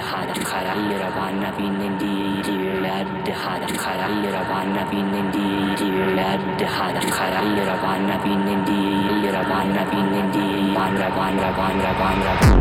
حد خرای روان نبینن دی دیولد حد خرای روان نبینن دی دیولد حد خرای روان نبینن دی روان نبینن دی روان روان روان روان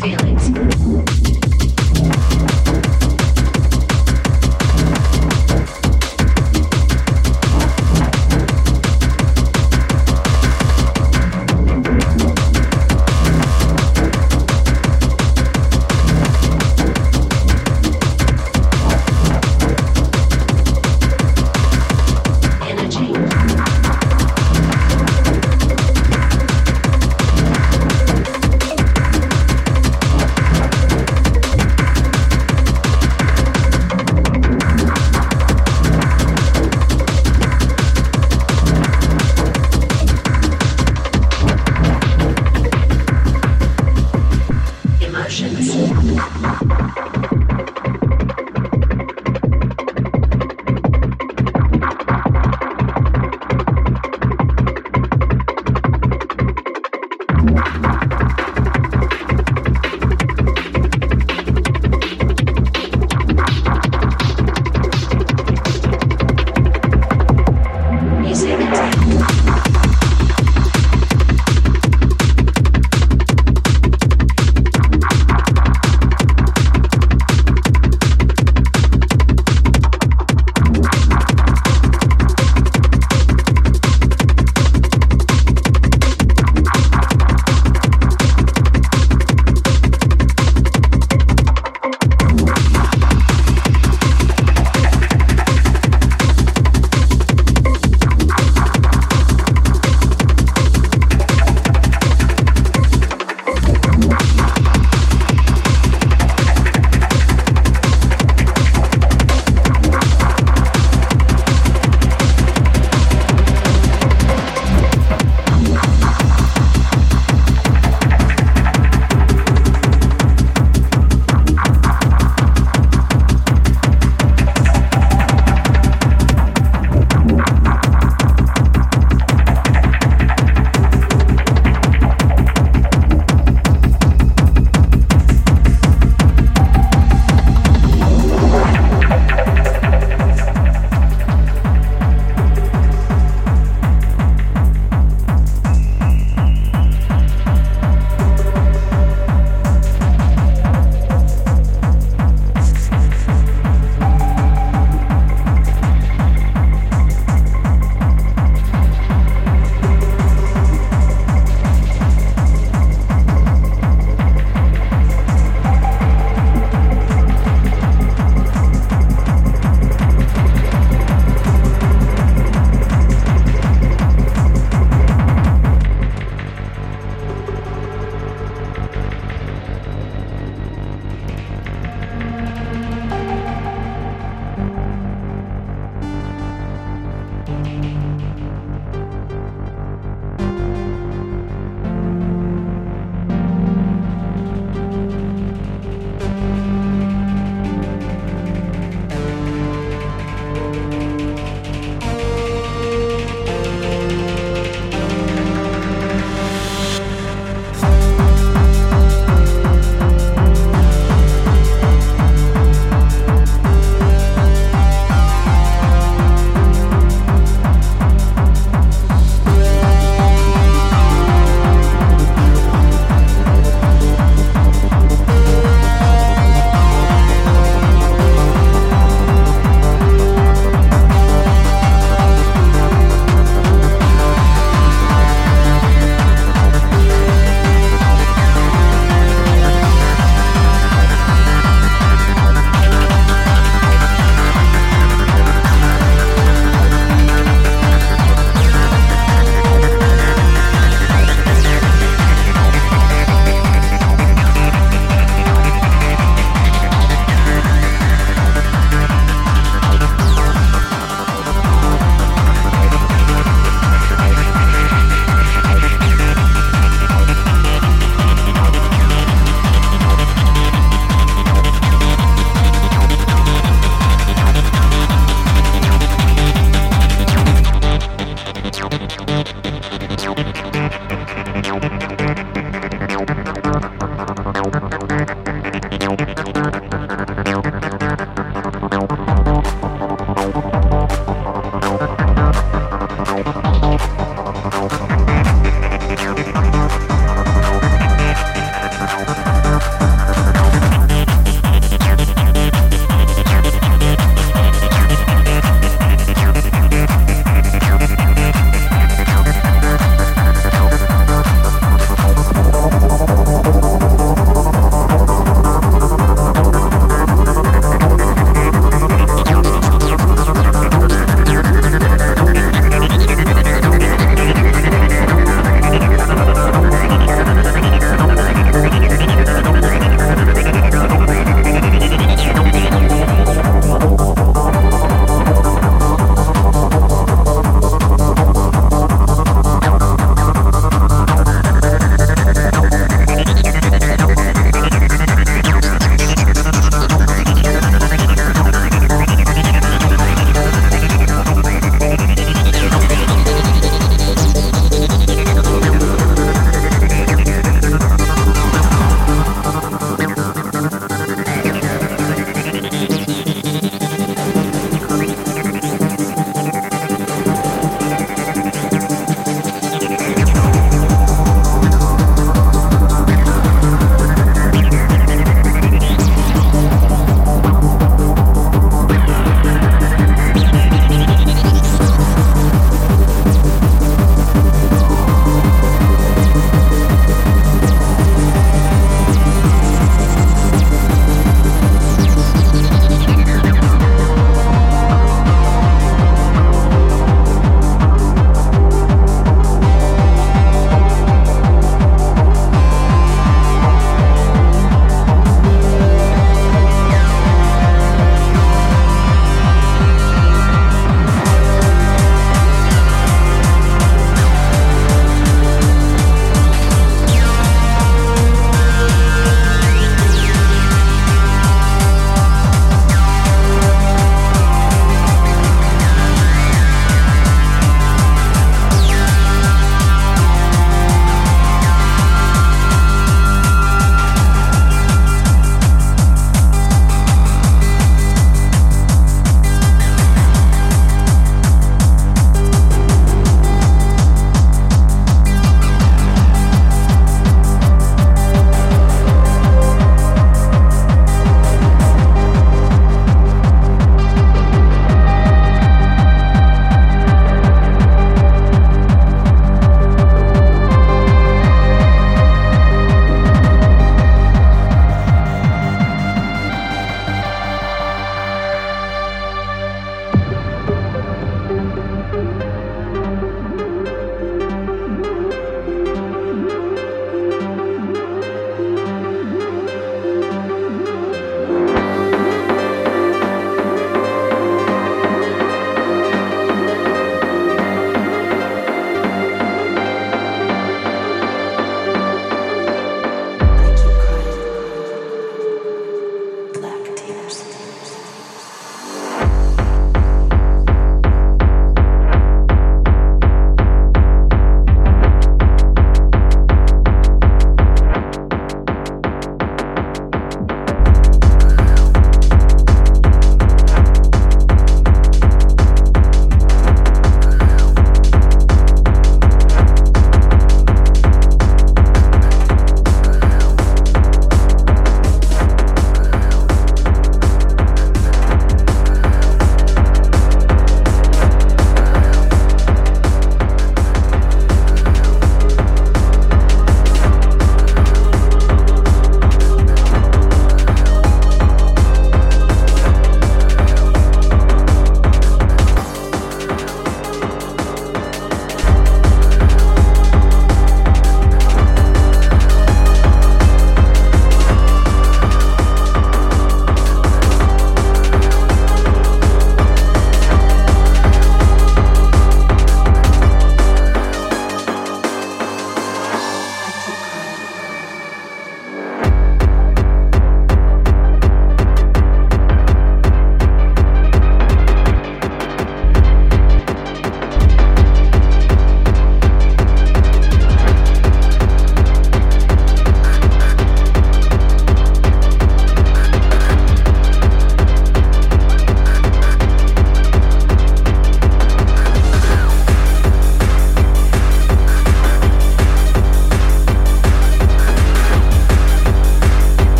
feeling.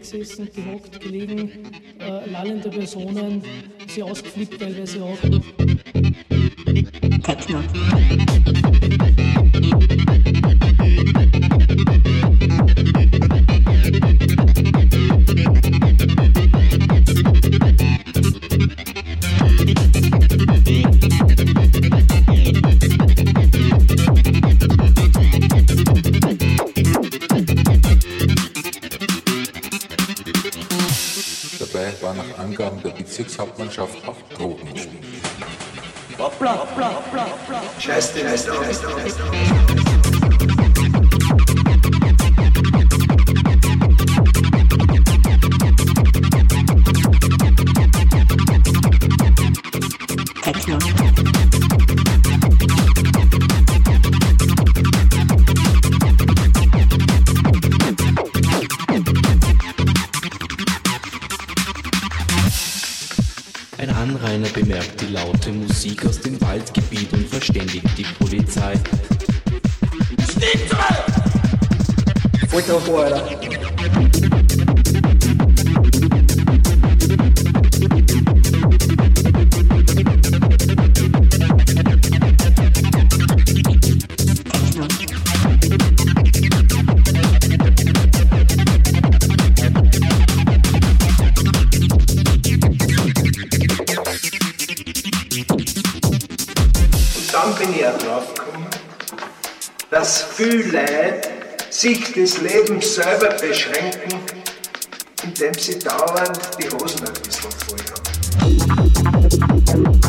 In der Bezirkshauptmannschaft auch Drogen. Hoppla, hoppla, hoppla, hoppla. Scheiß Scheiß Scheiß auf, Scheiß Musik aus dem Waldgebiet und verständigt die Polizei. Schnitzel! Foto fora. dass sich des Lebens selber beschränken, indem sie dauernd die Hosen ein bisschen voll Techno